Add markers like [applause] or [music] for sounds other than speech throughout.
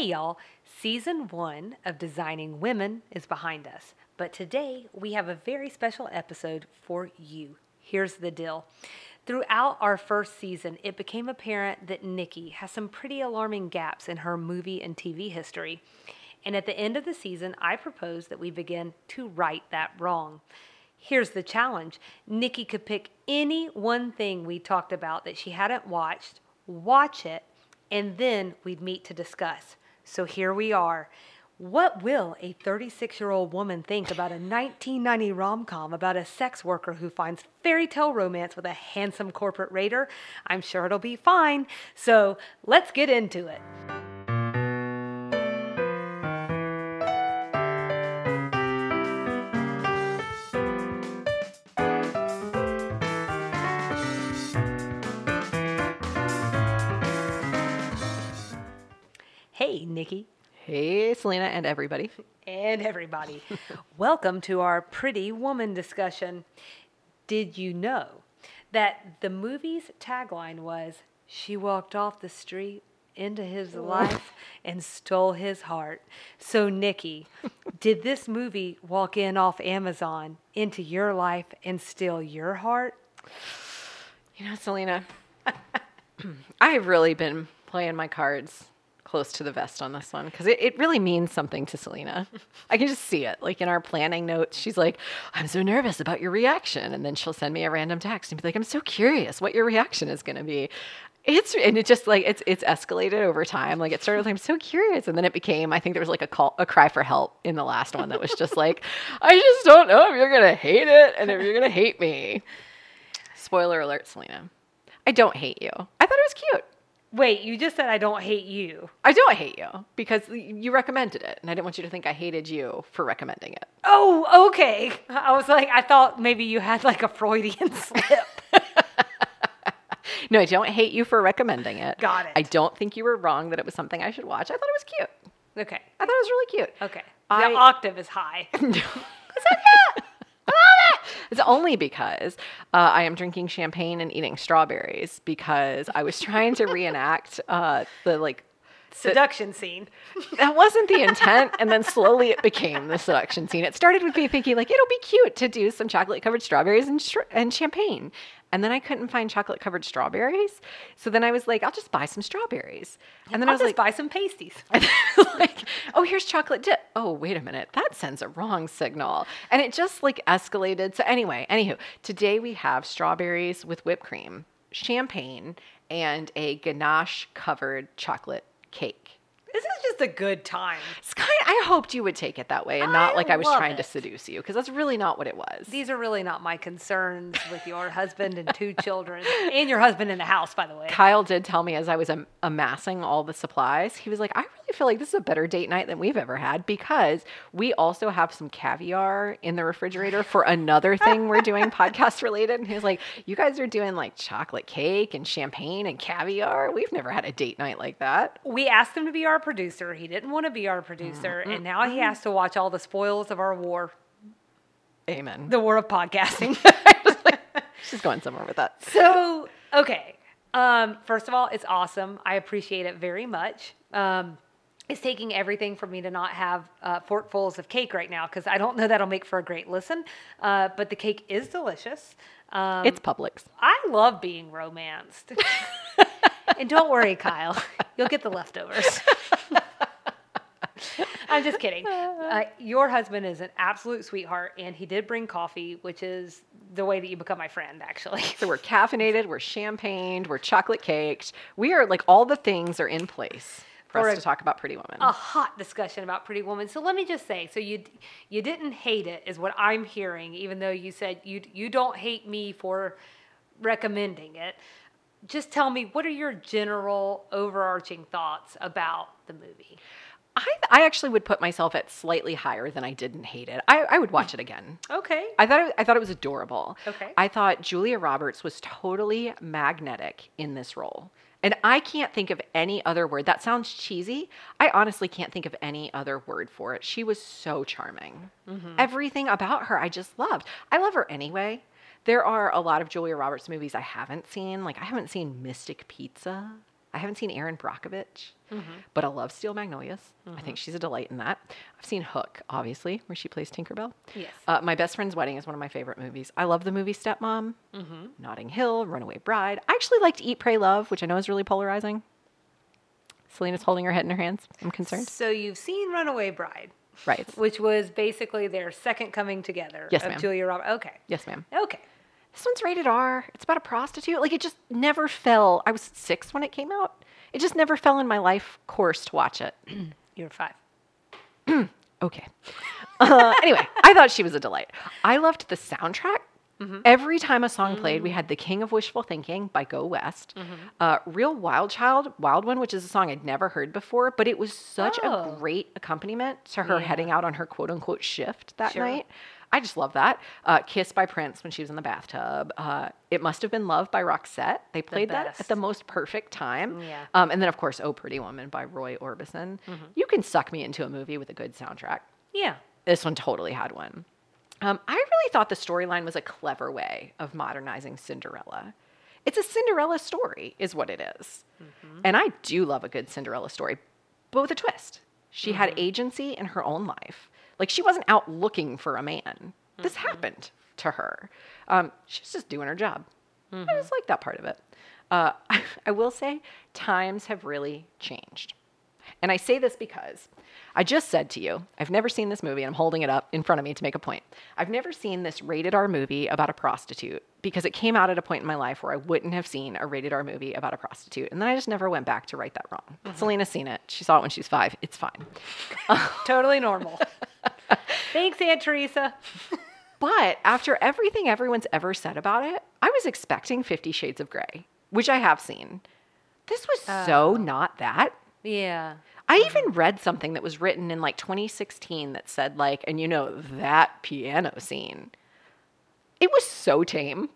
Hey, y'all. Season one of Designing Women is behind us, but today we have a very special episode for you. Here's the deal. Throughout our first season, it became apparent that Nikki has some pretty alarming gaps in her movie and TV history. And at the end of the season, I propose that we begin to right that wrong. Here's the challenge Nikki could pick any one thing we talked about that she hadn't watched, watch it, and then we'd meet to discuss. So here we are. What will a 36 year old woman think about a 1990 rom com about a sex worker who finds fairy tale romance with a handsome corporate raider? I'm sure it'll be fine. So let's get into it. Hey, Nikki. Hey, Selena, and everybody. and everybody. [laughs] Welcome to our Pretty Woman discussion. Did you know that the movie's tagline was She walked off the street into his life and stole his heart? So, Nikki, [laughs] did this movie walk in off Amazon into your life and steal your heart? You know, Selena, [laughs] I've really been playing my cards close to the vest on this one because it, it really means something to Selena. I can just see it. Like in our planning notes, she's like, I'm so nervous about your reaction. And then she'll send me a random text and be like, I'm so curious what your reaction is going to be. It's and it just like it's it's escalated over time. Like it started with I'm so curious, and then it became I think there was like a call a cry for help in the last one that was just like [laughs] I just don't know if you're gonna hate it and if you're gonna hate me. Spoiler alert, Selena. I don't hate you. I thought it was cute. Wait, you just said I don't hate you. I don't hate you because you recommended it, and I didn't want you to think I hated you for recommending it. Oh, okay. [laughs] I was like, I thought maybe you had like a Freudian [laughs] slip. [laughs] no, I don't hate you for recommending it. Got it. I don't think you were wrong that it was something I should watch. I thought it was cute. Okay. I thought it was really cute. Okay. I- the octave is high. It's only because uh, I am drinking champagne and eating strawberries because I was trying to reenact uh, the like Seduction scene. that wasn't the intent and then slowly it became the seduction scene it started with me thinking like it'll be cute to do some chocolate covered strawberries and, str- and champagne and then i couldn't find chocolate covered strawberries so then i was like i'll just buy some strawberries and then I'll i was just like buy some pasties. [laughs] like, oh, here's chocolate dip. Oh, wait a minute. That sends a wrong signal. And it just like escalated. So, anyway, anywho, today we have strawberries with whipped cream, champagne, and a ganache covered chocolate cake. This is just a good time. It's kind I hoped you would take it that way and not I like I was trying to seduce you because that's really not what it was. These are really not my concerns with your husband and two children, and your husband in the house, by the way. Kyle did tell me as I was am- amassing all the supplies, he was like, I really feel like this is a better date night than we've ever had because we also have some caviar in the refrigerator for another thing we're doing [laughs] podcast related. And he was like, You guys are doing like chocolate cake and champagne and caviar. We've never had a date night like that. We asked him to be our producer. He didn't want to be our producer, and now he has to watch all the spoils of our war, Amen. the war of podcasting. [laughs] [laughs] She's going somewhere with that. So, okay. Um, first of all, it's awesome. I appreciate it very much. Um, it's taking everything for me to not have uh, forkfuls of cake right now because I don't know that'll make for a great listen. Uh, but the cake is delicious. Um, It's Publix. I love being romanced. [laughs] and don't worry, Kyle, you'll get the leftovers. [laughs] I'm just kidding. Uh, your husband is an absolute sweetheart, and he did bring coffee, which is the way that you become my friend, actually. So we're caffeinated, we're champagned, we're chocolate caked. We are like all the things are in place for, For us a- to talk about Pretty Woman. a hot discussion about Pretty Woman. So let me just say, so you you didn't hate it, is what I'm hearing, even though you said you you don't hate me for recommending it. Just tell me, what are your general overarching thoughts about the movie? I, I actually would put myself at slightly higher than I didn't hate it. I, I would watch it again. [laughs] Okay. I thought it, I thought it was adorable. Okay. I thought Julia Roberts was totally magnetic in this role. And I can't think of any other word. That sounds cheesy. I honestly can't think of any other word for it. She was so charming. Mm-hmm. Everything about her I just loved. I love her anyway. There are a lot of Julia Roberts movies I haven't seen. Like I haven't seen Mystic Pizza. I haven't seen Erin Brockovich, mm-hmm. but I love Steel Magnolias. I think mm-hmm. she's a delight in that. I've seen Hook, obviously, where she plays Tinkerbell. Yes. Uh, my Best Friend's Wedding is one of my favorite movies. I love the movie Stepmom, mm-hmm. Notting Hill, Runaway Bride. I actually liked Eat, Pray, Love, which I know is really polarizing. Selena's holding her head in her hands. I'm concerned. So you've seen Runaway Bride, Right. which was basically their second coming together Yes, of ma'am. Julia Roberts. Okay. Yes, ma'am. Okay. This one's rated R. It's about a prostitute. Like it just never fell. I was six when it came out. It just never fell in my life course to watch it. [clears throat] You're five. [clears throat] Okay. Uh, anyway, I thought she was a delight. I loved the soundtrack. Every time a song played, we had "The King of Wishful Thinking" by Go West, uh, "Real Wild Child," "Wild One," which is a song I'd never heard before, but it was such Oh. a great accompaniment to her Yeah. heading out on her quote unquote shift that Sure. night. I just love that. Uh, "Kiss" by Prince when she was in the bathtub. Uh, "It Must Have Been Love" by Roxette. They played that at the most perfect time. Yeah. Um, and then, of course, "Oh Pretty Woman" by Roy Orbison. You can suck me into a movie with a good soundtrack Yeah. this one totally had one. Um, I really thought the storyline was a clever way of modernizing Cinderella. It's a Cinderella story, is what it is. And I do love a good Cinderella story, but with a twist. She had agency in her own life. Like she wasn't out looking for a man. This happened to her. Um, she's just doing her job. I just like that part of it. Uh, [laughs] I will say, times have really changed. And I say this because I just said to you, I've never seen this movie, and I'm holding it up in front of me to make a point. I've never seen this rated R movie about a prostitute because it came out at a point in my life where I wouldn't have seen a rated R movie about a prostitute. And then I just never went back to right that wrong. Selena's seen it. She saw it when she was five. It's fine. [laughs] Totally normal. [laughs] [laughs] Thanks, Aunt Teresa. But after everything everyone's ever said about it, I was expecting Fifty Shades of Grey, which I have seen. This was uh, so not that. Yeah. I even read something that was written in like 2016 that said like, and you know that piano scene. It was so tame.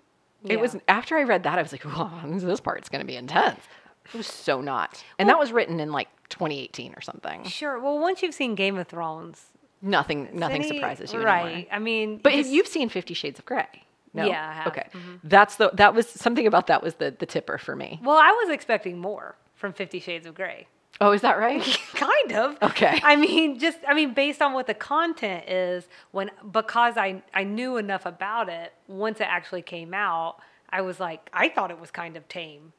It was after I read that I was like, "Whoa, [laughs] this part's going to be intense." It was so not, and that was written in like 2018 or something. Sure. Well, once you've seen Game of Thrones, Nothing, nothing surprises you right? anymore. I mean, But just- you've seen Fifty Shades of Grey, no? Yeah, I have. Okay, mm-hmm. that's the that was something about that was the the tipper for me. well, I was expecting more from Fifty Shades of Grey. Oh, is that right? [laughs] kind of. Okay. I mean, just I mean, based on what the content is, when because I I knew enough about it. Once it actually came out, I was like, I thought it was kind of tame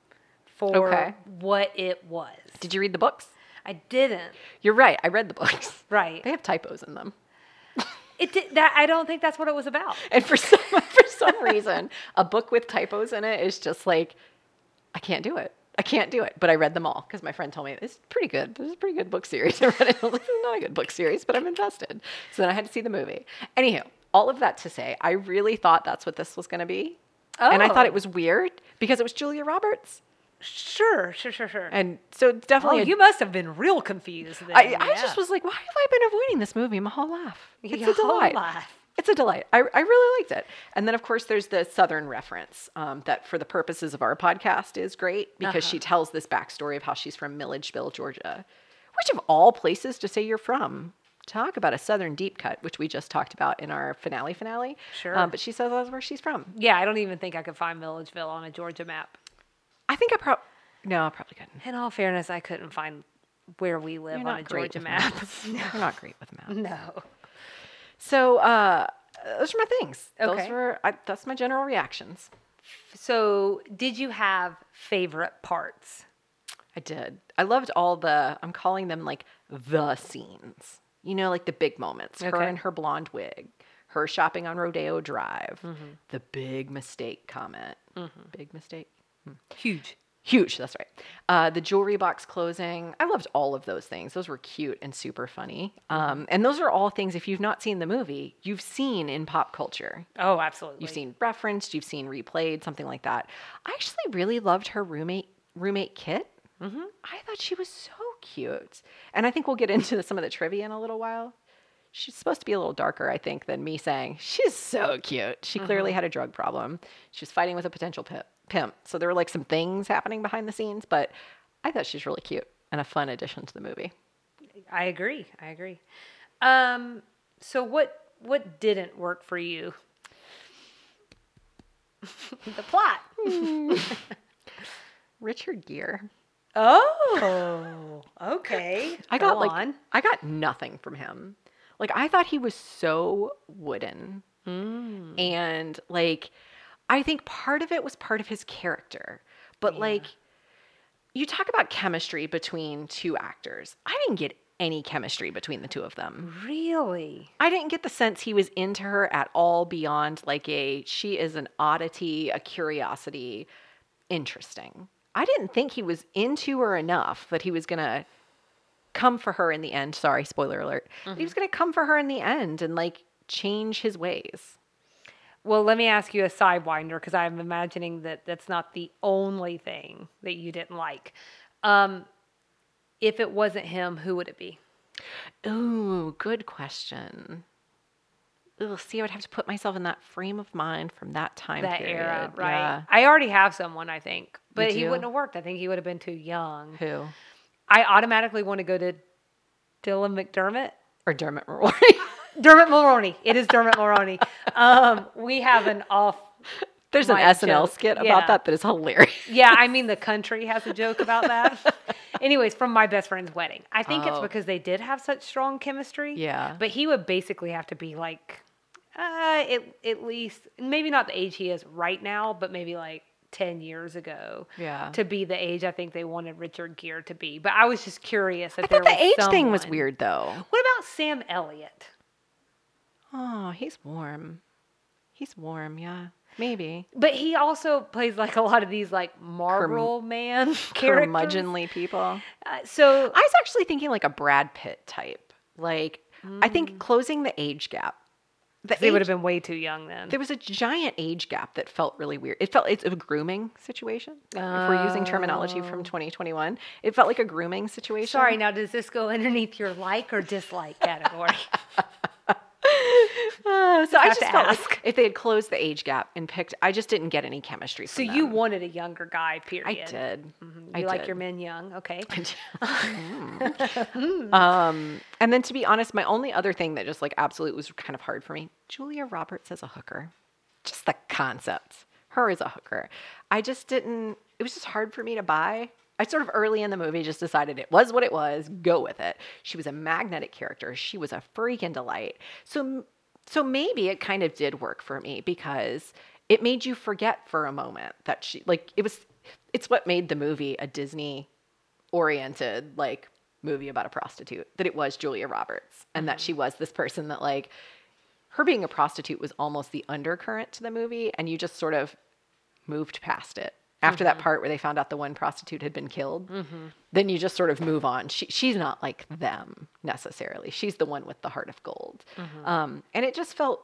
for Okay. what it was. Did you read the books? I didn't. You're right. I read the books. [laughs] Right. They have typos in them. [laughs] It did that. I don't think that's what it was about. And for some [laughs] for some reason, a book with typos in it is just like, I can't do it. I can't do it. But I read them all because my friend told me it's pretty good. This is a pretty good book series. I read it. I was like, "This is not a good book series, but I'm invested. So then I had to see the movie. Anywho, all of that to say, I really thought that's what this was going to be. And I thought Oh. it was weird because it was Julia Roberts. Sure, sure, sure, sure. And so it's oh, definitely. a- you must have been real confused. Then. I, I just was like, why have I been avoiding this movie my whole life? It's Your a delight. life. It's a delight. I, I really liked it. And then, of course, there's the Southern reference um, that, for the purposes of our podcast, is great because Uh-huh. she tells this backstory of how she's from Milledgeville, Georgia, which of all places to say you're from. Talk about a Southern deep cut, which we just talked about in our finale finale. Sure. Um, but she says that's where she's from. Yeah, I don't even think I could find Milledgeville on a Georgia map. I think I probably, no, I probably couldn't. In all fairness, I couldn't find where we live You're on a Georgia map. maps. [laughs] You're not great with maps. no. So uh, those are my things. Okay. Those were I, that's my general reactions. So, did you have favorite parts? I did. I loved all the. I'm calling them like the scenes. You know, like the big moments. Okay. Her in her blonde wig. Her shopping on Rodeo Drive. Mm-hmm. The big mistake comment. Big mistake. Huge. Huge. That's right. Uh, the jewelry box closing. I loved all of those things. Those were cute and super funny. Um, and those are all things. If you've not seen the movie, you've seen in pop culture. Oh, absolutely. You've seen referenced, you've seen replayed, something like that. I actually really loved her roommate roommate Kit. Mm-hmm. I thought she was so cute, and I think we'll get [laughs] into some of the trivia in a little while. She's supposed to be a little darker, I think, than me saying she's so cute. She clearly had a drug problem. She was fighting with a potential pimp, pimp, so there were like some things happening behind the scenes. But I thought she's really cute and a fun addition to the movie. I agree. I agree. Um, so what what didn't work for you? [laughs] the plot. [laughs] Richard Gere. Oh, okay. [laughs] I got Go like on. I got nothing from him. Like I thought he was so wooden. Mm. And like I think part of it was part of his character. But Yeah. like you talk about chemistry between two actors. I didn't get any chemistry between the two of them. Really? I didn't get the sense he was into her at all beyond like a she is an oddity, a curiosity, interesting. I didn't think he was into her enough that he was going to come for her in the end. Sorry, spoiler alert. He mm-hmm. was going to come for her in the end and like change his ways. Well, let me ask you a sidewinder because I'm imagining that that's not the only thing that you didn't like. Um, if it wasn't him, who would it be? Ooh, good question. Ooh, see, I would have to put myself in that frame of mind from that time that period. era, right? Yeah. I already have someone, I think, but he wouldn't have worked. I think he would have been too young. Who? I automatically want to go to Dylan McDermott. Or Dermot Mulroney. [laughs] Dermot Mulroney. It is Dermot Mulroney. Um, we have an off. There's an SNL joke. skit Yeah. about that that is hilarious. Yeah, I mean the country has a joke about that. [laughs] Anyways, from my best friend's wedding, I think it's Oh. because they did have such strong chemistry. Yeah. but he would basically have to be like, uh, at at least maybe not the age he is right now, but maybe like ten years ago. Yeah. to be the age I think they wanted Richard Gere to be. But I was just curious. If I there thought the age thing was weird though. What about Sam Elliott? Oh, he's warm. He's warm, yeah. Maybe. But he also plays like a lot of these like Marlboro man [laughs] characters. Curmudgeonly people. Uh, so I was actually thinking like a Brad Pitt type. Like I Mm. think closing the age gap. The they would have been way too young then. There was a giant age gap that felt really weird. It felt it's a grooming situation. if we're using terminology from 2021, it felt like a grooming situation. Sorry, now does this go [laughs] underneath your like or dislike category? [laughs] [laughs] Uh, so I just felt like ask. if they had closed the age gap and picked, I just didn't get any chemistry. so you wanted a younger guy, period. I did. Mhm. I You like did. your men young, okay? [laughs] um, and then to be honest, my only other thing that just like absolutely was kind of hard for me, Julia Roberts as a hooker. Just the concept. Her as a hooker. I just didn't it was just hard for me to buy. I sort of early in the movie just decided it was what it was, go with it. She was a magnetic character. She was a freaking delight. So so maybe it kind of did work for me because it made you forget for a moment that she like it was it's what made the movie a Disney oriented like movie about a prostitute that it was Julia Roberts and that mm-hmm. she was this person that like her being a prostitute was almost the undercurrent to the movie and you just sort of moved past it after that part where they found out the one prostitute had been killed then you just sort of move on she, she's not like them necessarily she's the one with the heart of gold um, and it just felt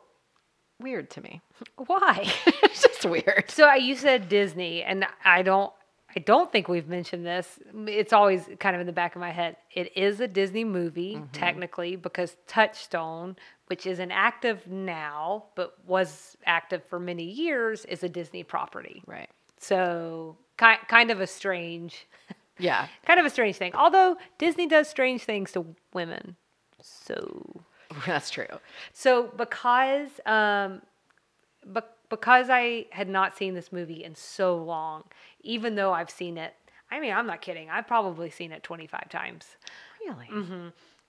weird to me [laughs] Why? [laughs] it's just weird So uh, you said Disney, and I don't. I don't think we've mentioned this. It's always kind of in the back of my head. It is a Disney movie, Mm-hmm. technically, because Touchstone, which isn't active now, but was active for many years, is a Disney property. right So ki- kind of a strange, yeah [laughs] kind of a strange thing. Although Disney does strange things to women. So [laughs] that's true so because um, be- because I had not seen this movie in so long, even though I've seen it, I mean, I'm not kidding. I've probably seen it 25 times. really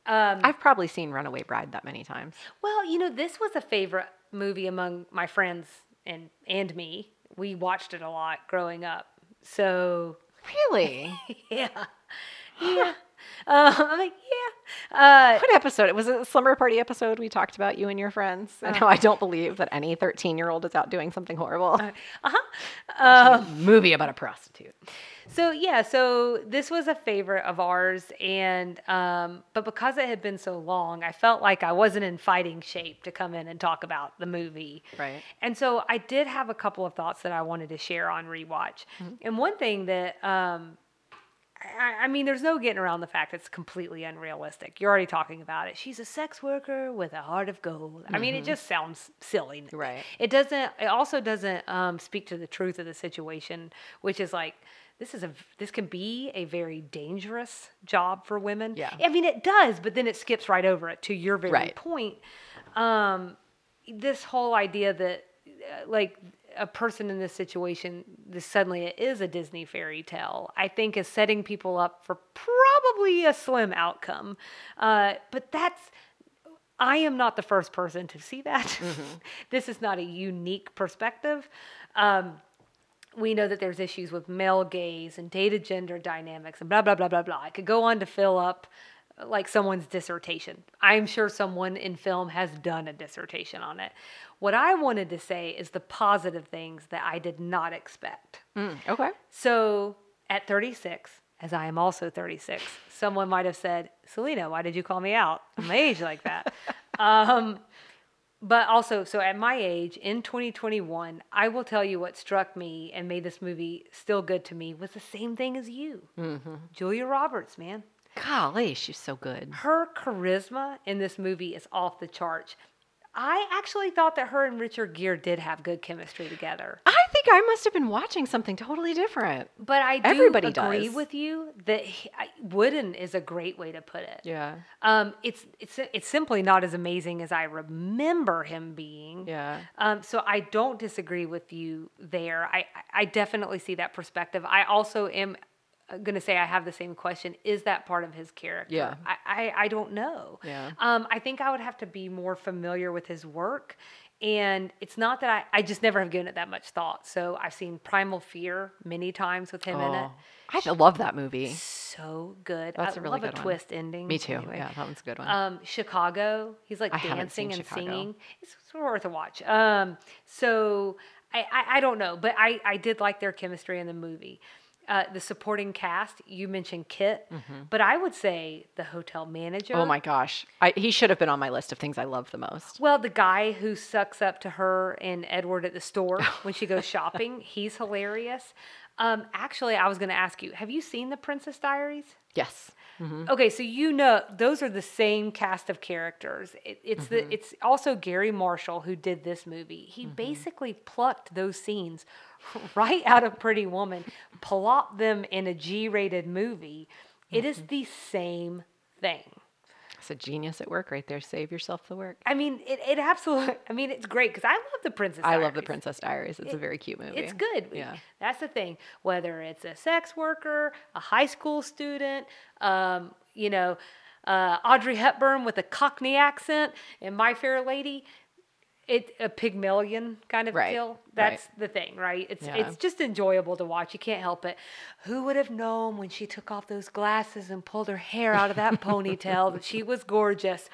Um, i've probably seen runaway bride that many times well, you know, this was a favorite movie among my friends and and me. We watched it a lot growing up. So really [laughs] yeah, yeah. Uh, I'm like, yeah. Uh, What episode? It was a slumber party episode. We talked about you and your friends. I know I don't believe that any 13 year old is out doing something horrible. uh-huh. movie about a prostitute. So yeah, so this was a favorite of ours, and um, but because it had been so long, I felt like I wasn't in fighting shape to come in and talk about the movie. Right. And so I did have a couple of thoughts that I wanted to share on rewatch. And one thing that um, I, I mean, there's no getting around the fact it's completely unrealistic. You're already talking about it. She's a sex worker with a heart of gold. I mean, it just sounds silly. Right. It doesn't. It also doesn't um, speak to the truth of the situation, which is like this is a this can be a very dangerous job for women. Yeah. I mean, it does, but then it skips right over it. To your very Right. point, um, this whole idea that uh, like a person in this situation, this suddenly it is a Disney fairy tale, I think is setting people up for probably a slim outcome. Uh, but that's, I am not the first person to see that. [laughs] this is not a unique perspective. Um, we know that there's issues with male gaze and data gender dynamics and blah, blah, blah, blah, blah. I could go on to fill up uh, like someone's dissertation. I'm sure someone in film has done a dissertation on it. What I wanted to say is the positive things that I did not expect. Mm, okay. So at 36, as I am also 36, someone might have said, Selena, why did you call me out my age like that? [laughs] um, but also, so at my age in 2021, I will tell you what struck me and made this movie still good to me was the same thing as you. Mm-hmm. Julia Roberts, man. Golly, she's so good. Her charisma in this movie is off the charts. I actually thought that her and Richard Gere did have good chemistry together. I think I must have been watching something totally different. But I do Everybody agree does. with you that he, I, wooden is a great way to put it. Yeah. Um, it's it's it's simply not as amazing as I remember him being. Yeah. Um, so I don't disagree with you there. I I definitely see that perspective. I also am going to say I have the same question. Is that part of his character? Yeah. I I, I don't know. Yeah. Um, I think I would have to be more familiar with his work. And it's not that I, I just never have given it that much thought. So I've seen Primal Fear many times with him in it. Oh, I love that movie. So good. That's I a really love good a one. twist ending. Me too. anyway. Yeah, that one's a good one. Um, Chicago. He's like I dancing and Chicago. singing. It's, it's worth a watch. Um, so I, I, I don't know, but I, I did like their chemistry in the movie. Uh, the supporting cast, you mentioned Kit, but I would say the hotel manager. oh my gosh, I, he should have been on my list of things I love the most. Well, the guy who sucks up to her and Edward at the store [laughs] when she goes shopping, he's hilarious. Um, actually, I was going to ask you, have you seen The Princess Diaries? Yes. Okay, so you know those are the same cast of characters. It, it's the it's also Garry Marshall who did this movie. He basically plucked those scenes [laughs] right out of Pretty Woman, plopped them in a G-rated movie. It is the same thing. It's a genius at work right there. Save yourself the work. I mean, it, it absolutely. [laughs] I mean, it's great because I love the Princess. I love the Princess Diaries. It's a very cute movie. It's good. Yeah. That's the thing. Whether it's a sex worker, a high school student, um, you know, uh, Audrey Hepburn with a Cockney accent and My Fair Lady, it a Pygmalion kind of Right, deal. right. That's the thing, right? It's Yeah. it's just enjoyable to watch. You can't help it. Who would have known when she took off those glasses and pulled her hair out of that ponytail that she was gorgeous?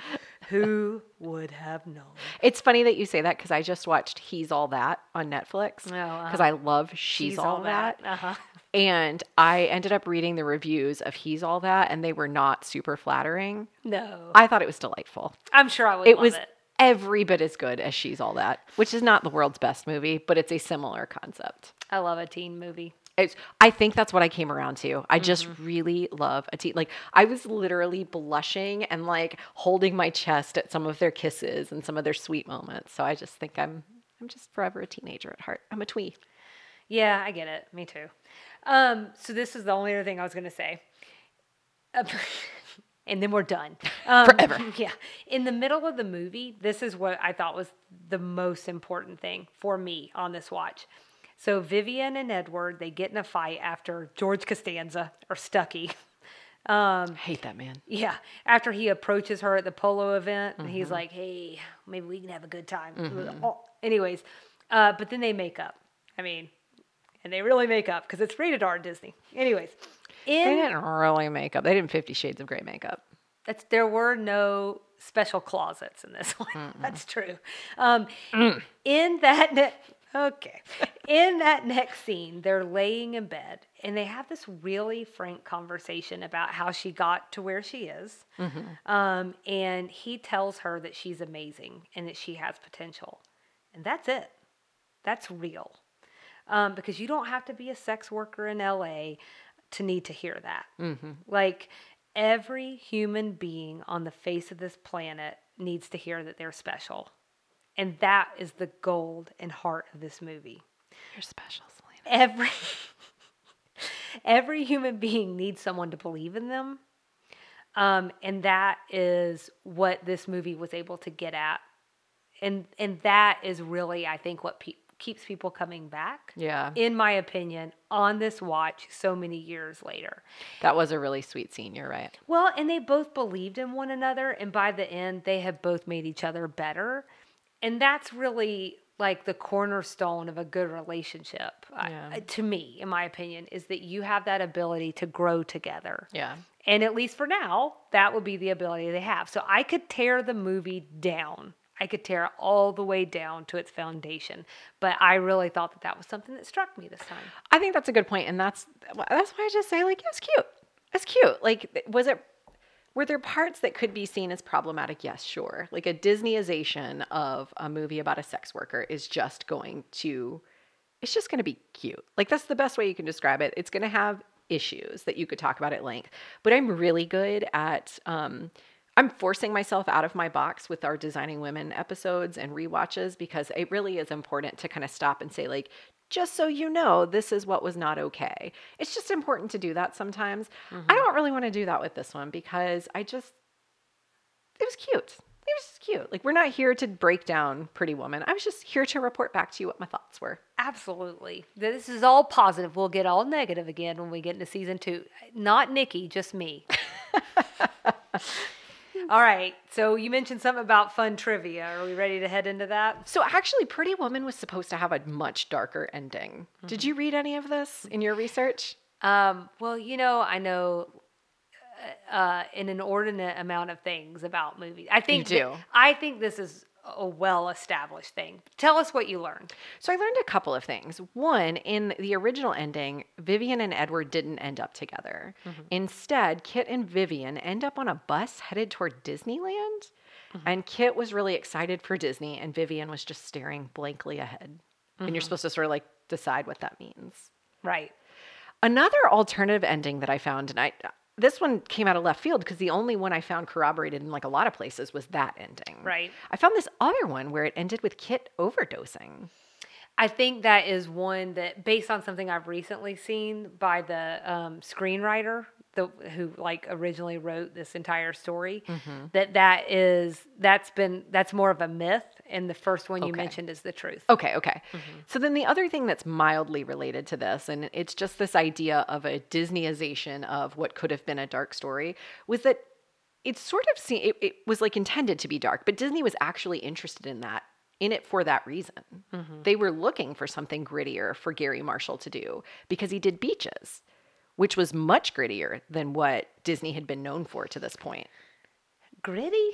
Who would have known? It's funny that you say that because I just watched He's All That on Netflix because uh-huh. I love She's, All, That. Uh-huh. And I ended up reading the reviews of He's All That, and they were not super flattering. No. I thought it was delightful. I'm sure I would It love was it. Every bit as good as She's All That, which is not the world's best movie, but it's a similar concept. I love a teen movie. It's, I think that's what I came around to. I just Mm-hmm. really love a teen. Like I was literally blushing and like holding my chest at some of their kisses and some of their sweet moments. So I just think I'm I'm just forever a teenager at heart. I'm a twee. Yeah, I get it. Me too. Um, so this is the only other thing I was going to say. [laughs] And then we're done. [laughs] Um, Forever. [laughs] Yeah. In the middle of the movie, this is what I thought was the most important thing for me on this watch. So Vivian and Edward, they get in a fight after George Costanza or Stuckey. [laughs] I hate that man. Yeah, after he approaches her at the polo event, and he's like, "Hey, maybe we can have a good time." Oh, anyways, uh, but then they make up. I mean, and they really make up because it's rated R Disney. Anyways, They didn't really make up. They didn't Fifty Shades of Grey makeup. that's there were no special closets in this [laughs] one. That's true. Um, In that ne- okay, in that next scene, they're laying in bed and they have this really frank conversation about how she got to where she is. Um, and he tells her that she's amazing and that she has potential, and that's it. That's real. Um, because you don't have to be a sex worker in LA to need to hear that. Like every human being on the face of this planet needs to hear that they're special. And that is the gold and heart of this movie. You're special, Selena. Every [laughs] every human being needs someone to believe in them. Um, and that is what this movie was able to get at. And and that is really, I think, what pe- keeps people coming back. Yeah. In my opinion, on this watch so many years later. That was a really sweet scene. You're right. Well, and they both believed in one another. And by the end, they have both made each other better. And that's really like the cornerstone of a good relationship uh, Yeah. I- to me, in my opinion, is that you have that ability to grow together. Yeah. And at least for now, that would be the ability they have. So I could tear the movie down. I could tear all the way down to its foundation. But I really thought that that was something that struck me this time. I think that's a good point, and that's that's why I just say like it's cute. It's cute. Like, was it? Were there parts that could be seen as problematic? Yes, sure. Like a Disneyization of a movie about a sex worker is just going to, it's just going to be cute. Like that's the best way you can describe it. It's going to have issues that you could talk about at length. But I'm really good at. Um, I'm forcing myself out of my box with our Designing Women episodes and rewatches because it really is important to kind of stop and say, like, just so you know, this is what was not okay. It's just important to do that sometimes. I mm-hmm. don't really want to do that with this one because I just, it was cute. It was just cute. Like, we're not here to break down Pretty Woman. I was just here to report back to you what my thoughts were. Absolutely. This is all positive. We'll get all negative again when we get into season two. Not Nikki, just me. [laughs] [laughs] all right. So you mentioned something about fun trivia. Are we ready to head into that? So, actually, Pretty Woman was supposed to have a much darker ending. Did you read any of this in your research? Um, well, you know, I know uh, an inordinate amount of things about movies. I think do. that- I think this is a well-established thing. Tell us what you learned. So I learned a couple of things. One, in the original ending, Vivian and Edward didn't end up together. Mm-hmm. Instead, Kit and Vivian end up on a bus headed toward Disneyland. Mm-hmm. And Kit was really excited for Disney, and Vivian was just staring blankly ahead. And you're mm-hmm. supposed to sort of like decide what that means. Right. Another alternative ending that I found, and I this one came out of left field because the only one I found corroborated in like a lot of places was that ending. Right. I found this other one where it ended with Kit overdosing. I think that is one that, based on something I've recently seen by the um, screenwriter, the who like originally wrote this entire story, mm-hmm. that that is that's been that's more of a myth, and the first one you Okay. mentioned is the truth. Okay, okay. Mm-hmm. So then the other thing that's mildly related to this, and it's just this idea of a Disneyization of what could have been a dark story, was that it sort of se- it, it was like intended to be dark, but Disney was actually interested in that in it for that reason. Mm-hmm. They were looking for something grittier for Garry Marshall to do because he did beaches, which was much grittier than what Disney had been known for to this point. Gritty,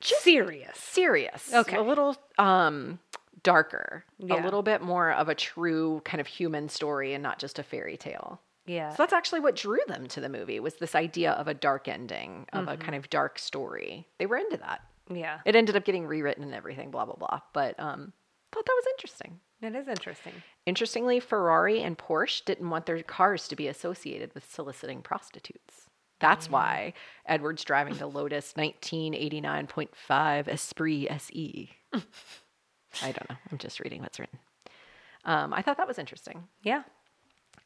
serious. serious. Okay. A little um darker. Yeah. A little bit more of a true kind of human story and not just a fairy tale. Yeah. So that's actually what drew them to the movie was this idea of a dark ending, of Mm-hmm. a kind of dark story. They were into that. yeah. It ended up getting rewritten and everything, blah blah blah. But um thought that was interesting. It is interesting. Interestingly, Ferrari and Porsche didn't want their cars to be associated with soliciting prostitutes. That's why Edward's driving the Lotus 1989.5 Esprit SE. [laughs] I don't know. I'm just reading what's written. Um, I thought that was interesting. Yeah.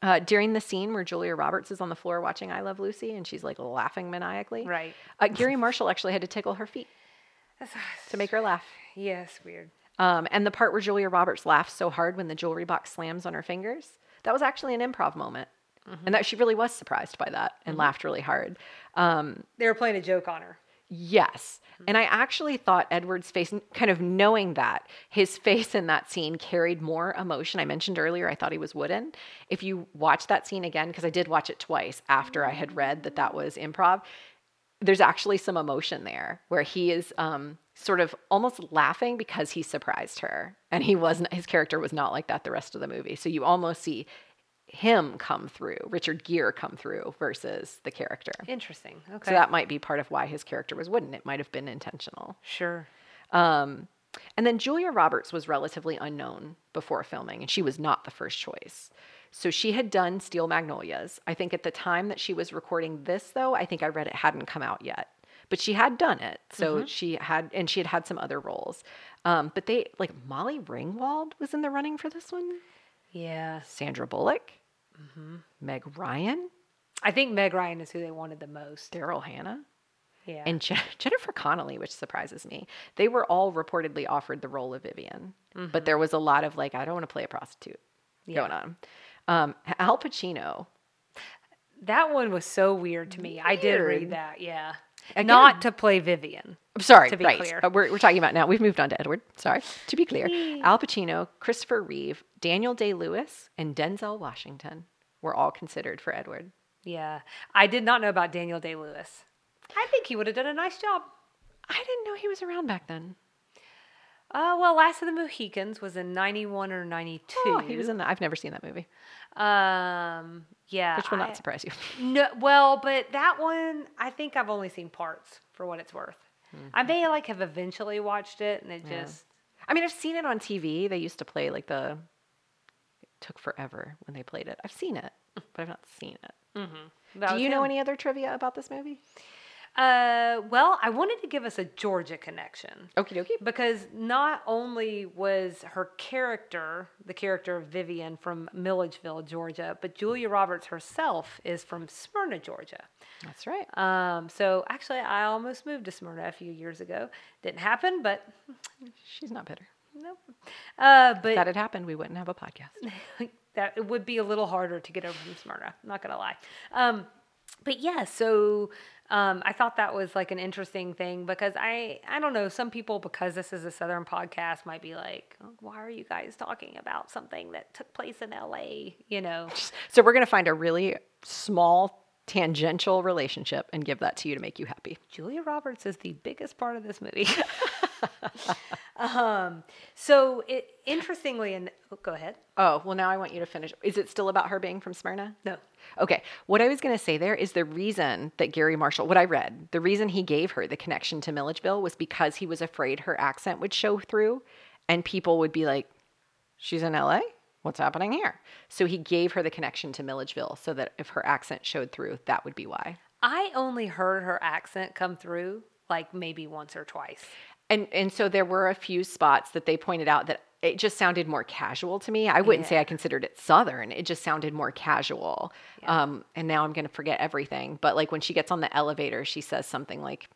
Uh, during the scene where Julia Roberts is on the floor watching I Love Lucy and she's like laughing maniacally, Right. uh, Garry Marshall actually had to tickle her feet to make her laugh. Yes. Weird. Um, and the part where Julia Roberts laughs so hard when the jewelry box slams on her fingers, that was actually an improv moment. And that she really was surprised by that and laughed really hard. Um, They were playing a joke on her. yes. And I actually thought Edward's face, kind of knowing that, his face in that scene carried more emotion. I mentioned earlier, I thought he was wooden. If you watch that scene again, because I did watch it twice after I had read that that was improv, there's actually some emotion there where he is um, sort of almost laughing because he surprised her and he wasn't his character was not like that the rest of the movie so you almost see him come through richard gere come through versus the character Interesting. Okay. so that might be part of why his character was wooden it might have been intentional sure. um, and then Julia Roberts was relatively unknown before filming, and she was not the first choice. So she had done Steel Magnolias. I think at the time that she was recording this, though, I think I read it hadn't come out yet. But she had done it. So she had, and she had had some other roles. Um, but they, like Molly Ringwald was in the running for this one, Yeah. Sandra Bullock, Meg Ryan, I think Meg Ryan is who they wanted the most. Daryl Hannah. Yeah. and Je- [laughs] Jennifer Connelly, which surprises me. They were all reportedly offered the role of Vivian, but there was a lot of like, I don't want to play a prostitute going on. Um, Al Pacino, That one was so weird to me. I did read that. Yeah. Again- Not to play Vivian. I'm sorry, To be right? clear. Uh, we're, we're talking about now. We've moved on to Edward. Sorry, to be clear, Al Pacino, Christopher Reeve, Daniel Day Lewis, and Denzel Washington were all considered for Edward. Yeah. I did not know about Daniel Day Lewis. I think he would have done a nice job. I didn't know he was around back then. Uh, well, Last of the Mohicans was in 91 or 92. Oh, he was in that. I've never seen that movie, Um, yeah. which will I- not surprise you. [laughs] No, well, but that one, I think I've only seen parts for what it's worth. I may like have eventually watched it, and it Mm-hmm. Yeah. just I mean, I've seen it on TV. They used to play like the. It took forever when they played it. I've seen it, but I've not seen it. that Do you know any other trivia about this movie? Uh, well, I wanted to give us a Georgia connection. Okie dokie. Because not only was her character, the character of Vivian from Milledgeville, Georgia, but Julia Roberts herself is from Smyrna, Georgia. That's right. Um, so actually, I almost moved to Smyrna a few years ago. Didn't happen, but She's not bitter. nope. Uh, If but that had happened, we wouldn't have a podcast. [laughs] that it would be a little harder to get over from Smyrna. I'm not gonna lie. Um, but yeah, so um, I thought that was like an interesting thing because I I don't know some people because this is a Southern podcast might be like, oh, why are you guys talking about something that took place in L.A. You know? [laughs] So we're gonna find a really small tangential relationship and give that to you to make you happy. Julia Roberts is the biggest part of this movie. [laughs] [laughs] um, so it interestingly, and oh, go ahead. Oh, well, now I want you to finish. Is it still about her being from Smyrna? No. Okay. What I was going to say there is the reason that Garry Marshall, what I read, the reason he gave her the connection to Milledgeville was because he was afraid her accent would show through and people would be like, she's in LA? What's happening here? So he gave her the connection to Milledgeville so that if her accent showed through, that would be why. I only heard her accent come through like maybe once or twice. And and so there were a few spots that they pointed out that it just sounded more casual to me. I wouldn't say I considered it southern. It just sounded more casual. Um, and now I'm going to forget everything. But like when she gets on the elevator, she says something like,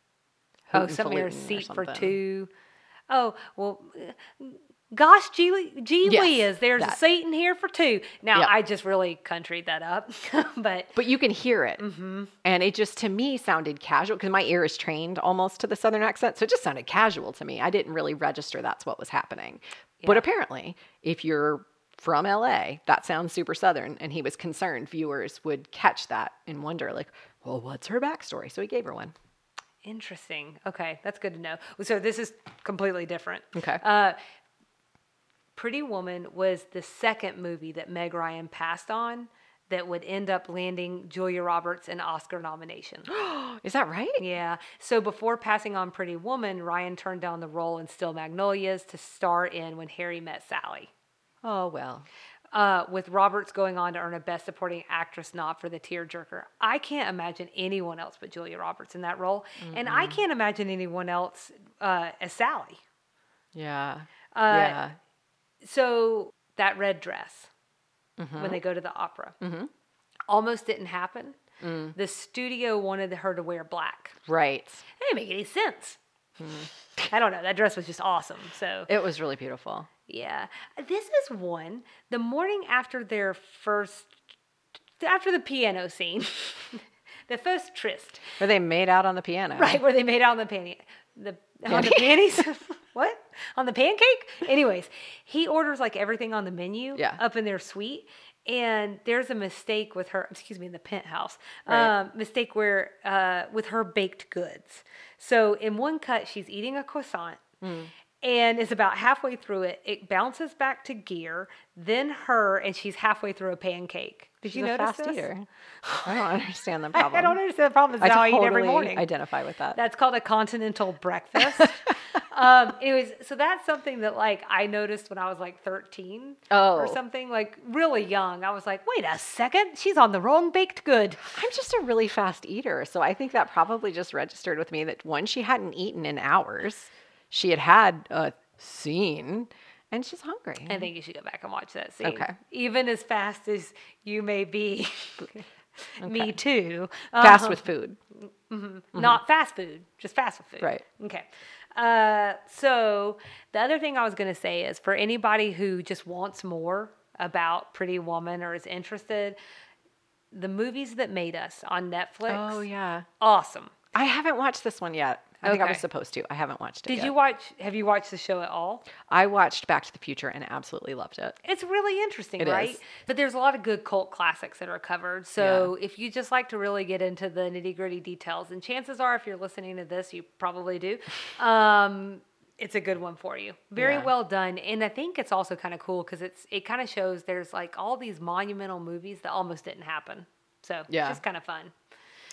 Oh, "Hootin' something seat for two. Oh, well, gosh, gee, gee Yes, whiz, there's a seat in here for two. Now, Yep. I just really countryed that up, [laughs] but But you can hear it. Mm-hmm. And it just to me sounded casual because my ear is trained almost to the southern accent. So it just sounded casual to me. I didn't really register that's what was happening. But apparently, if you're from LA, that sounds super southern. And he was concerned viewers would catch that and wonder, like, well, what's her backstory? So he gave her one. interesting. Okay, that's good to know. So this is completely different. Okay. Uh, Pretty Woman was the second movie that Meg Ryan passed on that would end up landing Julia Roberts an Oscar nomination. [gasps] Is that right? Yeah. So before passing on Pretty Woman, Ryan turned down the role in Steel Magnolias to star in When Harry Met Sally. Oh, well. Uh, with Roberts going on to earn a Best Supporting Actress nod for The Tearjerker. I can't imagine anyone else but Julia Roberts in that role. And I can't imagine anyone else uh, as Sally. Yeah. Uh, yeah. So that red dress Mm-hmm. when they go to the opera almost didn't happen. Mm. The studio wanted her to wear black. Right. It didn't make any sense. Hmm. I don't know. That dress was just awesome. So It was really beautiful. yeah, this is one. The morning after their first, after the piano scene, [laughs] the first tryst, Where they made out on the piano. right where they made out on the panty, the on the panties. [laughs] what on the pancake? Anyways, he orders like everything on the menu Yeah. up in their suite. And there's a mistake with her, excuse me, in the penthouse. Right. Um, mistake where uh, with her baked goods. So in one cut, she's eating a croissant, Hmm. and is about halfway through it. It bounces back to Gere, then her, and she's halfway through a pancake. Did She's you notice fast this? eater. [laughs] I don't understand the problem. I don't understand the problem. It's I how I eat totally every morning. identify with that. That's called a continental breakfast. [laughs] um, anyways, so that's something that like I noticed when I was like 13 or Oh. something, like really young. I was like, wait a second, she's on the wrong baked good. I'm just a really fast eater, so I think that probably just registered with me that one, she hadn't eaten in hours. She had had a scene, and she's hungry. I think you should go back and watch that scene. Okay. Even as fast as you may be. [laughs] Me too. Fast Uh-huh. with food. not fast food, just fast with food. Right. Okay. Uh, so the other thing I was going to say is for anybody who just wants more about Pretty Woman or is interested, the movies that made us on Netflix. Oh yeah. Awesome. I haven't watched this one yet. I think I was supposed to. I haven't watched it. Did yet. you watch? Have you watched the show at all? I watched Back to the Future and absolutely loved it. It's really interesting, It right? is. But there's a lot of good cult classics that are covered. So if you just like to really get into the nitty gritty details, and chances are, if you're listening to this, you probably do. [laughs] Um, it's a good one for you. Very Yeah. well done, and I think it's also kind of cool because it's it kind of shows there's like all these monumental movies that almost didn't happen. So Yeah. it's just kind of fun.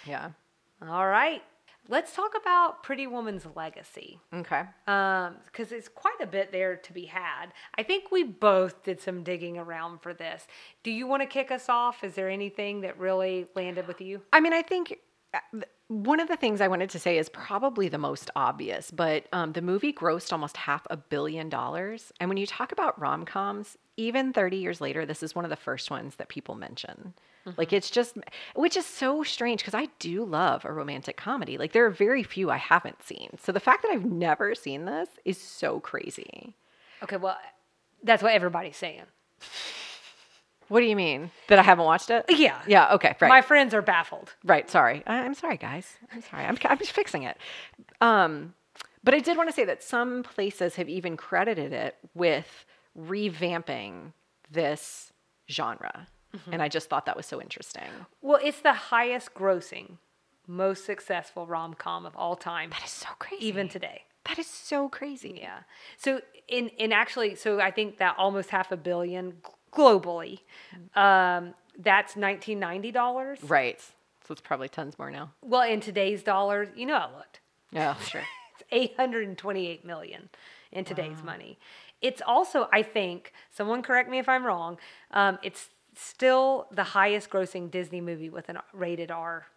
Yeah. All right, let's talk about Pretty Woman's legacy Okay. Um, because it's quite a bit there to be had. I think we both did some digging around for this. Do you want to kick us off? Is there anything that really landed with you? I mean, I think th- one of the things I wanted to say is probably the most obvious, but um, the movie grossed almost half a billion dollars. And when you talk about rom coms, even 30 years later, this is one of the first ones that people mention. Like, it's just, which is so strange because I do love a romantic comedy. Like, there are very few I haven't seen. So the fact that I've never seen this is so crazy. Okay, well, that's what everybody's saying. What do you mean? That I haven't watched it? Yeah. Yeah, okay, right. My friends are baffled. Right. Sorry. I, I'm sorry, guys. I'm sorry. I'm, I'm just fixing it. Um, but I did want to say that some places have even credited it with revamping this genre. And I just thought that was so interesting. Well, it's the highest grossing, most successful rom com of all time, That is so crazy. even today. that is so crazy. Yeah. So in in actually, so I think that almost half a billion globally, um, that's nineteen ninety dollars. Right. So it's probably tons more now. Well, in today's dollars, you know, I looked. Yeah, [laughs] sure. It's eight hundred and twenty-eight million in today's money. It's also, I think, someone correct me if I'm wrong. Um, it's still the highest grossing Disney movie with a rated R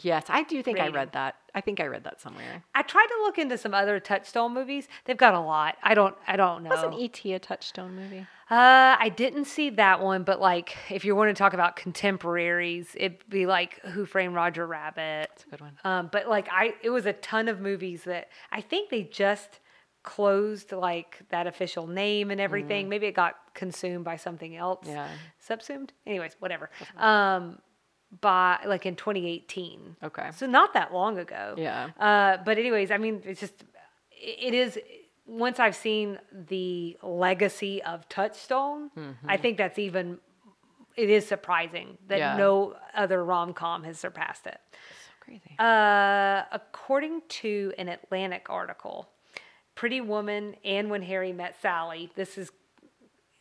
yes, I do think I read that. I think I read that somewhere. I tried to look into some other Touchstone movies. They've got a lot. I don't. I don't know. Wasn't E.T. a touchstone movie? Uh, I didn't see that one, but like, if you want to talk about contemporaries, it'd be like Who Framed Roger Rabbit. It's a good one. Um, but like, I it was a ton of movies that I think they just closed like that official name and everything. Maybe it got consumed by something else. Yeah. Subsumed. Anyways, whatever. Um, by like in 2018. Okay. So not that long ago. Yeah. Uh, but anyways, I mean, it's just it is. Once I've seen the legacy of Touchstone, I think that's even. It is surprising that Yeah. no other rom com has surpassed it. So crazy. Uh, according to an Atlantic article, Pretty Woman and When Harry Met Sally, this is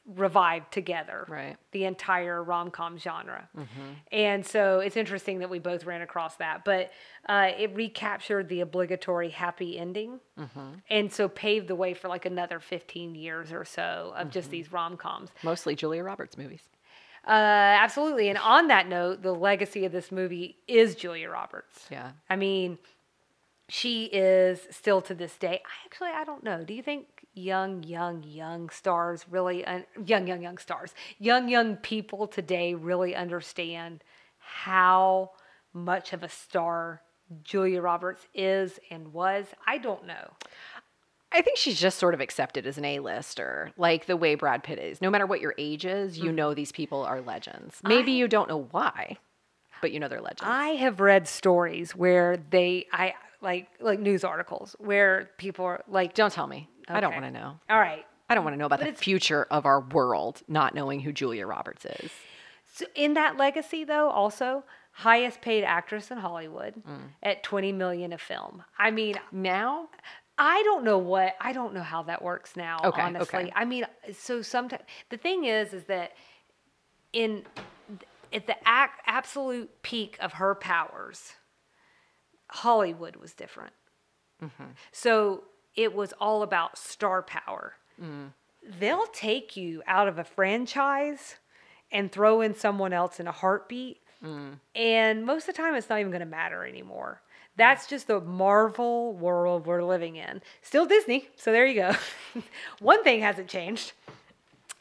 revived together. Right. The entire rom com genre. And so it's interesting that we both ran across that. But uh, it recaptured the obligatory happy ending. And so paved the way for like another 15 years or so of just these rom coms. Mostly Julia Roberts movies. Uh, absolutely. And on that note, the legacy of this movie is Julia Roberts. Yeah. I mean, she is still to this day. I actually, I don't know. Do you think young, young, young stars really, un- young, young, young stars, young, young people today really understand how much of a star Julia Roberts is and was? I don't know. I think she's just sort of accepted as an A-lister, like the way Brad Pitt is. No matter what your age is, you mm-hmm. know these people are legends. Maybe you don't know why, but you know they're legends. I have read stories where they, I like, like news articles where people are like, don't tell me. I don't want to know. all right, I don't want to know about But the future of our world, not knowing who Julia Roberts is. So in that legacy, though, also highest paid actress in Hollywood Mm. at 20 million a film. I mean, Now, I don't know what I don't know how that works now. Okay, honestly, okay. I mean, so sometimes the thing is, is that in at the ac- absolute peak of her powers, Hollywood was different. Mm-hmm. So it was all about star power. Mm. They'll take you out of a franchise and throw in someone else in a heartbeat. Mm. And most of the time, it's not even going to matter anymore. That's just the Marvel world we're living in. Still Disney, so there you go. [laughs] One thing hasn't changed.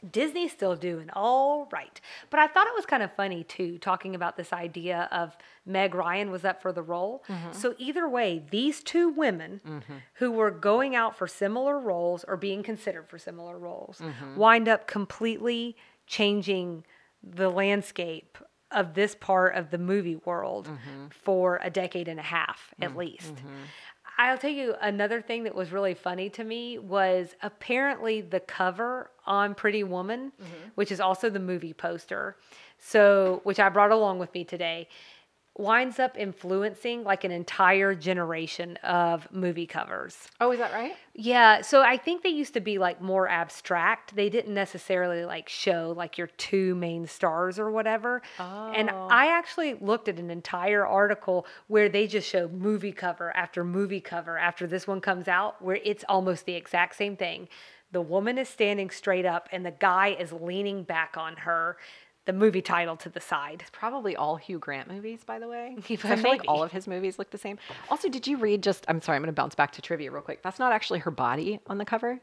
Disney's still doing all right. But I thought it was kind of funny too, talking about this idea of Meg Ryan was up for the role. Mm-hmm. So either way, these two women mm-hmm. who were going out for similar roles or being considered for similar roles mm-hmm. wind up completely changing the landscape of this part of the movie world for a decade and a half at least. I'll tell you another thing that was really funny to me was apparently the cover on Pretty Woman, mm-hmm. which is also the movie poster. So, which I brought along with me today, winds up influencing like an entire generation of movie covers. Oh, is that right? Yeah, so I think they used to be like more abstract. They didn't necessarily like show like your two main stars or whatever. Oh. And. I actually looked at an entire article where they just show movie cover after movie cover after this one comes out where it's almost the exact same thing. The woman is standing straight up and the guy is leaning back on her. The movie title to the side. Probably all Hugh Grant movies, by the way. [laughs] I feel like all of his movies look the same. Also, did you read just? I'm sorry, I'm going to bounce back to trivia real quick. That's not actually her body on the cover,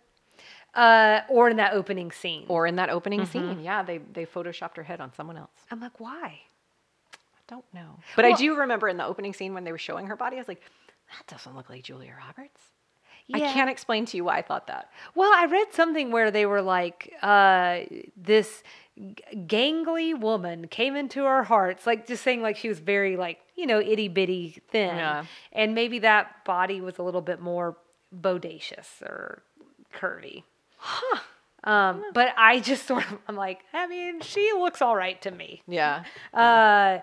Uh, or in that opening scene. or in that opening scene. Yeah, they they photoshopped her head on someone else. I'm like, why? I don't know, but I do remember in the opening scene when they were showing her body, I was like, that doesn't look like Julia Roberts. I can't explain to you why I thought that. Well, I read something where they were like, uh, this gangly woman came into our hearts, like just saying like she was very like, you know, itty bitty thin. Yeah. And maybe that body was a little bit more bodacious or curvy. Huh. Um, but I just sort of, I'm like, I mean, she looks all right to me. Yeah. Uh,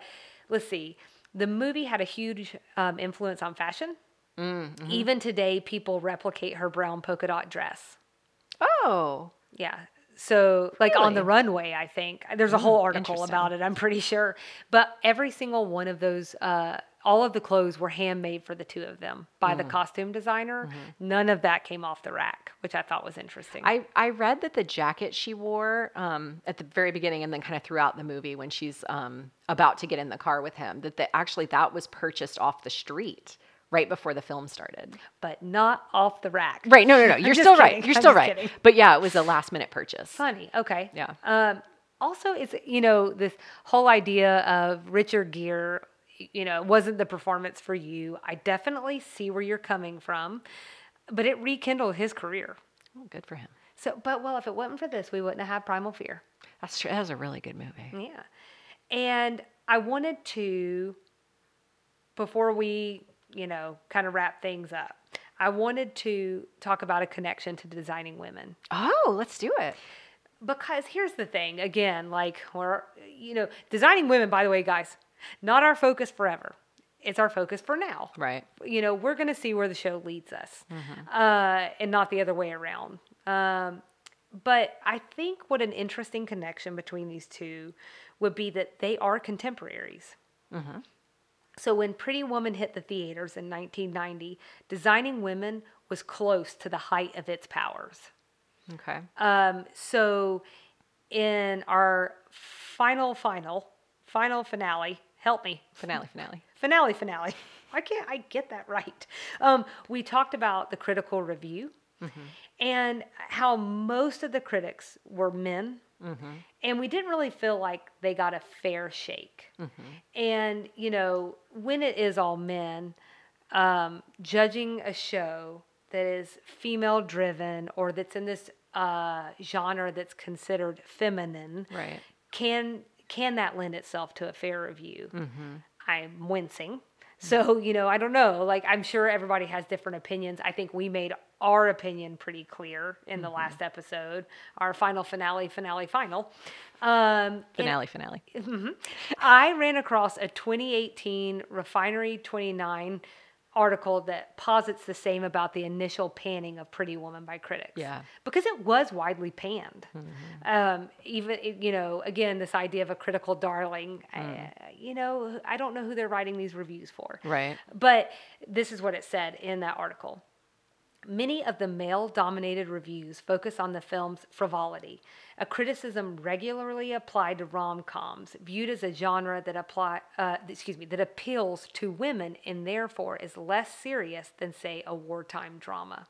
let's see. The movie had a huge um, influence on fashion. Mm-hmm. Even today, people replicate her brown polka dot dress. Oh. Yeah. So, like on the runway, I think there's a whole article about it. I'm pretty sure. But every single one of those, uh, all of the clothes were handmade for the two of them by the costume designer. None of that came off the rack, which I thought was interesting. I, I read that the jacket she wore um, at the very beginning and then kind of throughout the movie when she's um, about to get in the car with him, that the, actually that was purchased off the street right before the film started. but not off the rack. Right. No, no, no. [laughs] You're still right. You're I'm still right. kidding. But yeah, it was a last minute purchase. Funny. Okay. Yeah. Um, also, it's you know this whole idea of Richard Gere. You know, wasn't the performance for you? I definitely see where you're coming from, but it rekindled his career. Oh, good for him. So, but well, if it wasn't for this, we wouldn't have had Primal Fear. That's true. That was a really good movie. Yeah, and I wanted to, before we, you know, kind of wrap things up, I wanted to talk about a connection to designing women. Oh, let's do it. because here's the thing again like we're you know designing women by the way guys not our focus forever. It's our focus for now. Right. you know we're going to see where the show leads us uh, and not the other way around. Um, but i think what an interesting connection between these two would be that they are contemporaries so when Pretty Woman hit the theaters in 1990, Designing Women was close to the height of its powers. Okay. Um, so in our final, final, final finale, help me, Finale, finale. [laughs] finale, finale. Why can't I get that right? Um, we talked about the critical review and how most of the critics were men. And we didn't really feel like they got a fair shake. And, you know, when it is all men, um, judging a show that is female driven or that's in this uh, genre that's considered feminine Right. can can that lend itself to a fair review? I'm wincing so you know i don't know like i'm sure everybody has different opinions. I think we made our opinion pretty clear in the last episode our final finale finale final. Um, Finale, finale. I ran across a 2018 Refinery 29 article that posits the same about the initial panning of Pretty Woman by critics. Yeah. Because it was widely panned. Um, even, you know, again, this idea of a critical darling, uh, you know, I don't know who they're writing these reviews for. Right. But this is what it said in that article. Many of the male dominated reviews focus on the film's frivolity, a criticism regularly applied to rom coms, viewed as a genre that apply, uh, excuse me, that appeals to women and therefore is less serious than, say, a wartime drama.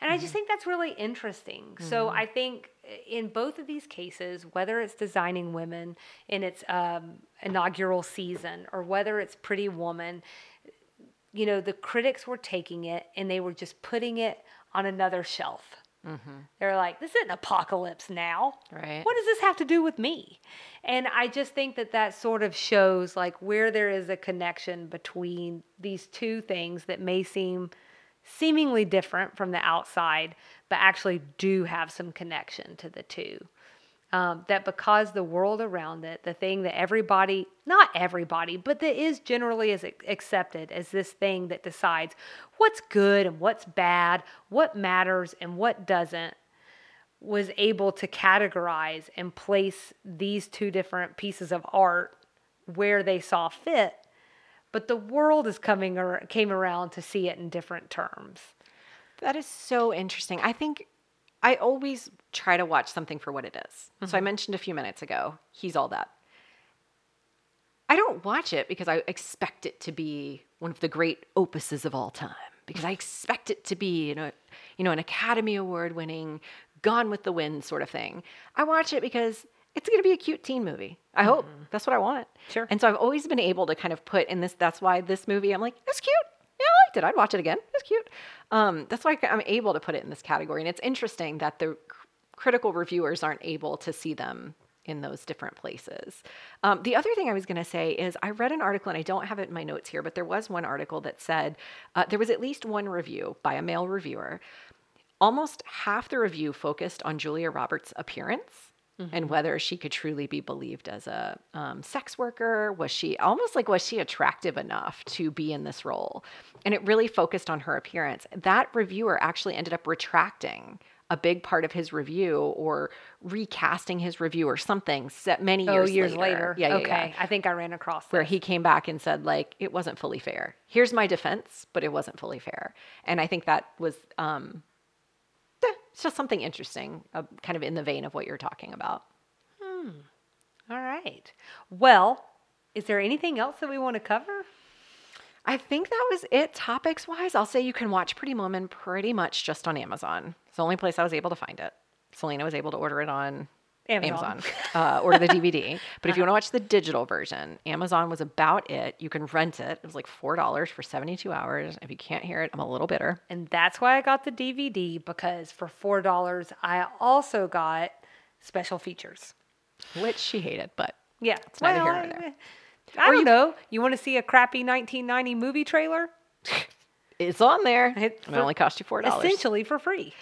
And I just think that's really interesting. So I think in both of these cases, whether it's designing women in its um, inaugural season or whether it's Pretty Woman, you know, the critics were taking it and they were just putting it on another shelf. Mm-hmm. They're like, this isn't apocalypse now. Right. What does this have to do with me? And I just think that that sort of shows like where there is a connection between these two things that may seem seemingly different from the outside, but actually do have some connection to the two um, that because the world around it, the thing that everybody, not everybody, but that is generally is accepted as this thing that decides what's good and what's bad, what matters and what doesn't, was able to categorize and place these two different pieces of art where they saw fit. But the world is coming or came around to see it in different terms. That is so interesting. I think I always try to watch something for what it is. So I mm-hmm. mentioned a few minutes ago, She's All That. I don't watch it because I expect it to be one of the great opuses of all time. Because I expect it to be, you know, you know, an Academy Award winning, Gone with the Wind sort of thing. I watch it because it's going to be a cute teen movie. I hope mm-hmm. that's what I want. Sure. And so I've always been able to kind of put in this. That's why this movie, I'm like, it's cute. Liked it. I'd watch it again. It's cute. Um, that's why I'm able to put it in this category. And it's interesting that the cr- critical reviewers aren't able to see them in those different places. Um, the other thing I was going to say is I read an article, and I don't have it in my notes here, but there was one article that said uh, there was at least one review by a male reviewer. Almost half the review focused on Julia Roberts' appearance and whether she could truly be believed as a um, sex worker. Was she almost like, was she attractive enough to be in this role? And it really focused on her appearance. That reviewer actually ended up retracting a big part of his review or recasting his review or something set many years, Oh, years, years later. Yeah, yeah, okay. yeah. I think I ran across Where this. he came back and said, like, it wasn't fully fair. Here's my defense, but it wasn't fully fair. And I think that was um, it's just something interesting, uh, kind of in the vein of what you're talking about. All right. Well, is there anything else that we want to cover? I think that was it topics wise. I'll say you can watch Pretty Woman pretty much just on Amazon. It's the only place I was able to find it. Selena was able to order it on Amazon. Amazon, [laughs] uh, order the DVD. But if you want to watch the digital version, Amazon was about it. You can rent it. It was like $4 for 72 hours. If you can't hear it, I'm a little bitter. And that's why I got the DVD because for $4, I also got special features. which she hated, but Yeah. It's neither here nor I- there. I don't know. You want to see a crappy 1990 movie trailer? [laughs] it's on there. It- it only cost you $4. Essentially for free.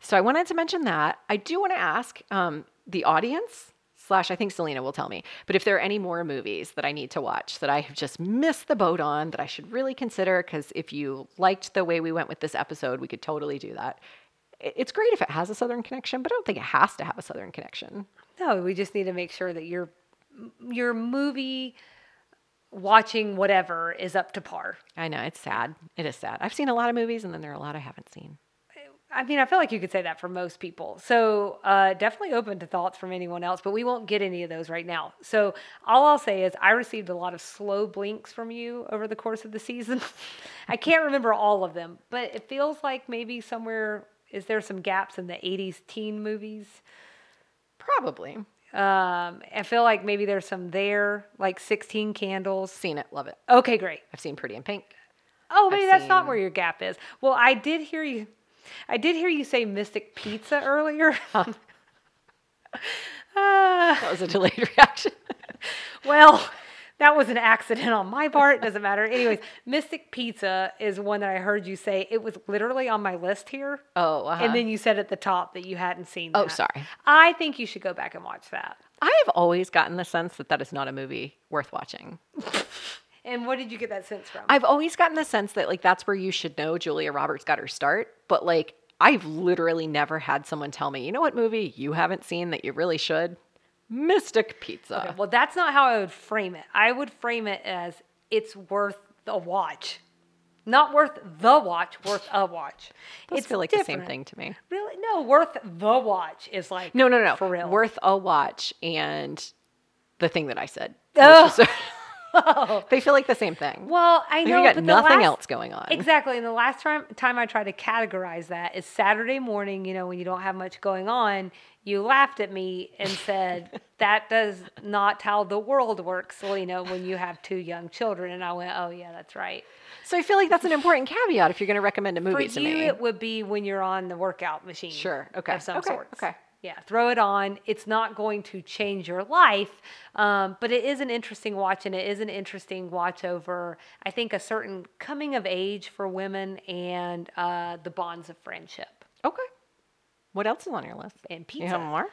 So I wanted to mention that. I do want to ask um, the audience, slash, I think Selena will tell me, but if there are any more movies that I need to watch that I have just missed the boat on that I should really consider, because if you liked the way we went with this episode, we could totally do that. It's great if it has a Southern connection, but I don't think it has to have a Southern connection. No, we just need to make sure that your your movie watching whatever is up to par. I know, it's sad. It is sad. I've seen a lot of movies, and then there are a lot I haven't seen. I mean, I feel like you could say that for most people. So uh, definitely open to thoughts from anyone else, but we won't get any of those right now. So all I'll say is I received a lot of slow blinks from you over the course of the season. [laughs] I can't remember all of them, but it feels like maybe somewhere is there some gaps in the 80s teen movies. Probably. Um, I feel like maybe there's some there, like 16 Candles. Seen it, love it. Okay, great. I've seen Pretty in Pink. Oh, maybe that's not where your gap is. Well, I did hear you. I did hear you say Mystic Pizza earlier. [laughs] Ah, That was a delayed [laughs] reaction. well, that was an accident on my part. It Doesn't matter. Anyways, Mystic Pizza is one that I heard you say. It was literally on my list here. Oh, uh-huh. And then you said at the top that you hadn't seen. Oh, sorry. I think you should go back and watch that. I have always gotten the sense that that is not a movie worth watching. [laughs] And what did you get that sense from? I've always gotten the sense that like that's where you should know Julia Roberts got her start, but like I've literally never had someone tell me, "You know what movie you haven't seen that you really should?" Mystic Pizza. Okay, well, that's not how I would frame it. I would frame it as it's worth a watch. Not worth the watch, worth a watch. Those feel like the same thing to me. Really? No, worth the watch is like No, no, no. for real. Worth a watch and the thing that I said. Oh. [laughs] [laughs] They feel like the same thing. Well, I Like, know you got but nothing last- else going on. Exactly. And the last time time I tried to categorize that is Saturday morning, you know, when you don't have much going on, you laughed at me and said, [laughs] That does not how the world works, Selena, when you have two young children. And I went, Oh yeah, that's right. So I feel like that's an important caveat if you're going to recommend a movie For to you me. it would be when you're on the workout machine. Sure. Okay. Of some Okay. sorts. Okay. Yeah, throw it on. It's not going to change your life, um, but it is an interesting watch, and it is an interesting watch over, I think, a certain coming of age for women and uh, the bonds of friendship. okay. What else is on your list? And pizza. You have more?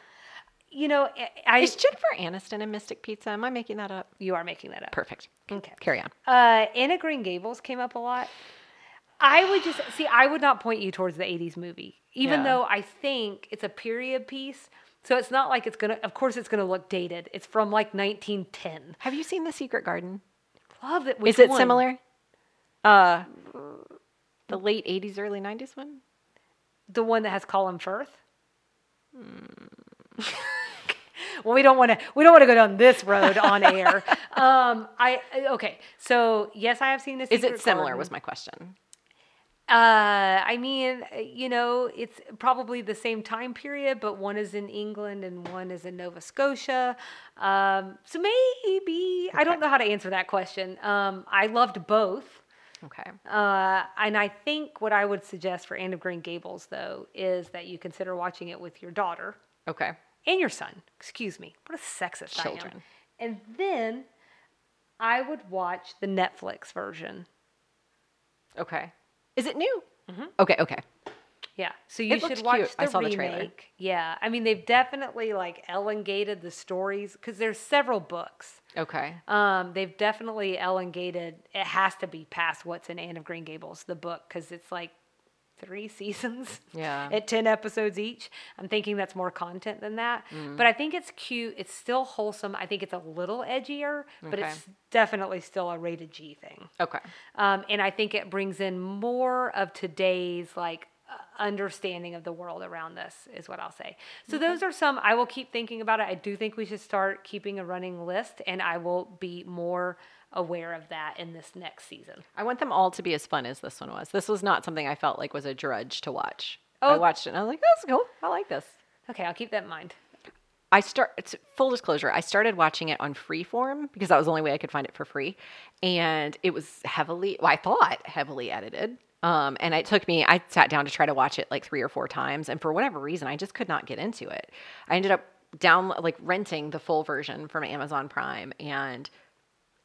You know, I, I Is Jennifer Aniston in Mystic Pizza? Am I making that up? you are making that up. Perfect. Okay. Carry on. Uh, Anne of Green Gables came up a lot. I would just see. I would not point you towards the '80s movie, even Yeah. though I think it's a period piece. So it's not like it's gonna. Of course, it's gonna look dated. It's from like 1910. Have you seen The Secret Garden? Love it. Which Is it one? similar? Uh, the late 80s, early 90s one? The one that has Colin Firth. [laughs] well, we don't want to. We don't want to go down this road on air. [laughs] Um, I okay. So yes, I have seen this. Is it similar? Was my question. Uh, I mean, uh, you know, it's probably the same time period, but one is in England and one is in Nova Scotia. Um, so maybe I don't know how to answer that question. Um, I loved both. Okay. Uh, and I think what I would suggest for Anne of Green Gables, though, is that you consider watching it with your daughter Okay. and your son. Excuse me. What a sexist I am. Children. And then I would watch the Netflix version. Okay. Is it new? Okay. Okay. Yeah, so you It should watch cute. the I saw the remake. trailer. Yeah, I mean they've definitely like elongated the stories because there's several books. Okay. Um, they've definitely elongated. It has to be past what's in Anne of Green Gables, the book, because it's like three [laughs] seasons. Yeah. at ten episodes each. I'm thinking that's more content than that, Mm. but I think it's cute. It's still wholesome. I think it's a little edgier, but Okay. it's definitely still a rated G thing. Okay. Um, and I think it brings in more of today's like uh, understanding of the world around us is what I'll say. So those are some I will keep thinking about it. I do think we should start keeping a running list and I will be more aware of that in this next season. I want them all to be as fun as this one was. This was not something I felt like was a drudge to watch. I Oh. watched it and I was like, that's cool. I like this. Okay, I'll keep that in mind. I start it's full disclosure. I started watching it on Freeform because that was the only way I could find it for free, and it was heavily. Well, I thought heavily edited. Um, and it took me. I sat down to try to watch it like three or four times, and for whatever reason, I just could not get into it. I ended up down like renting the full version from Amazon Prime, and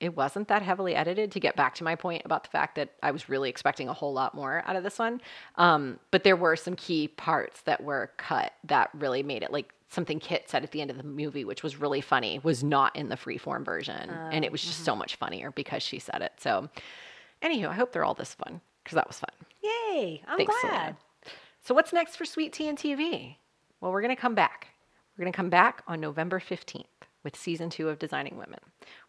it wasn't that heavily edited to get back to my point about the fact that I was really expecting a whole lot more out of this one. Um, but there were some key parts that were cut that really made it like something Kit said at the end of the movie, which was really funny, was not in the freeform version. and it was just so much funnier because she said it. So, anywho, I hope they're all this fun because that was fun. Yay! I'm Thanks, glad. Selena. So, what's next for Sweet Tea and TV? Well, we're going to come back. We're going to come back on November 15th with season two of Designing Women.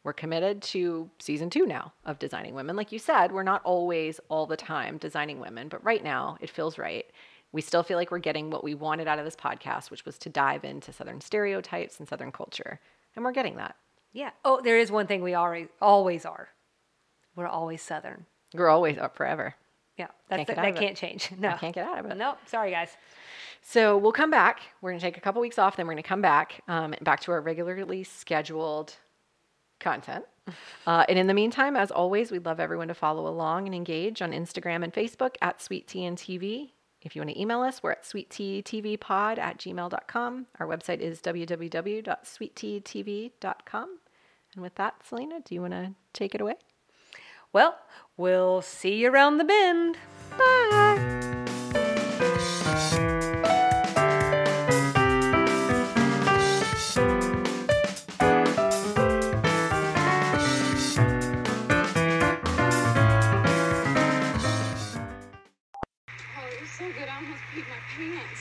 We're committed to season two now of Designing Women. Like you said, we're not always all the time designing women, but right now it feels right. We still feel like we're getting what we wanted out of this podcast, which was to dive into Southern stereotypes and Southern culture. And we're getting that. Yeah. Oh, there is one thing we always always are. We're always Southern. We're always up forever. Yeah, that's Can't get that, that it. can't change. [laughs] No, I can't get out of it. Nope. Sorry, guys. So we'll come back. We're going to take a couple weeks off, then we're going to come back, um, back to our regularly scheduled content. [laughs] Uh, and in the meantime, as always, we'd love everyone to follow along and engage on Instagram and Facebook at Sweet Tea and TV. If you want to email us, we're at sweetteatvpod at gmail.com. Our website is www.sweetteatv.com. And with that, Selena, do you want to take it away? Well, we'll see you around the bend. Bye. can't.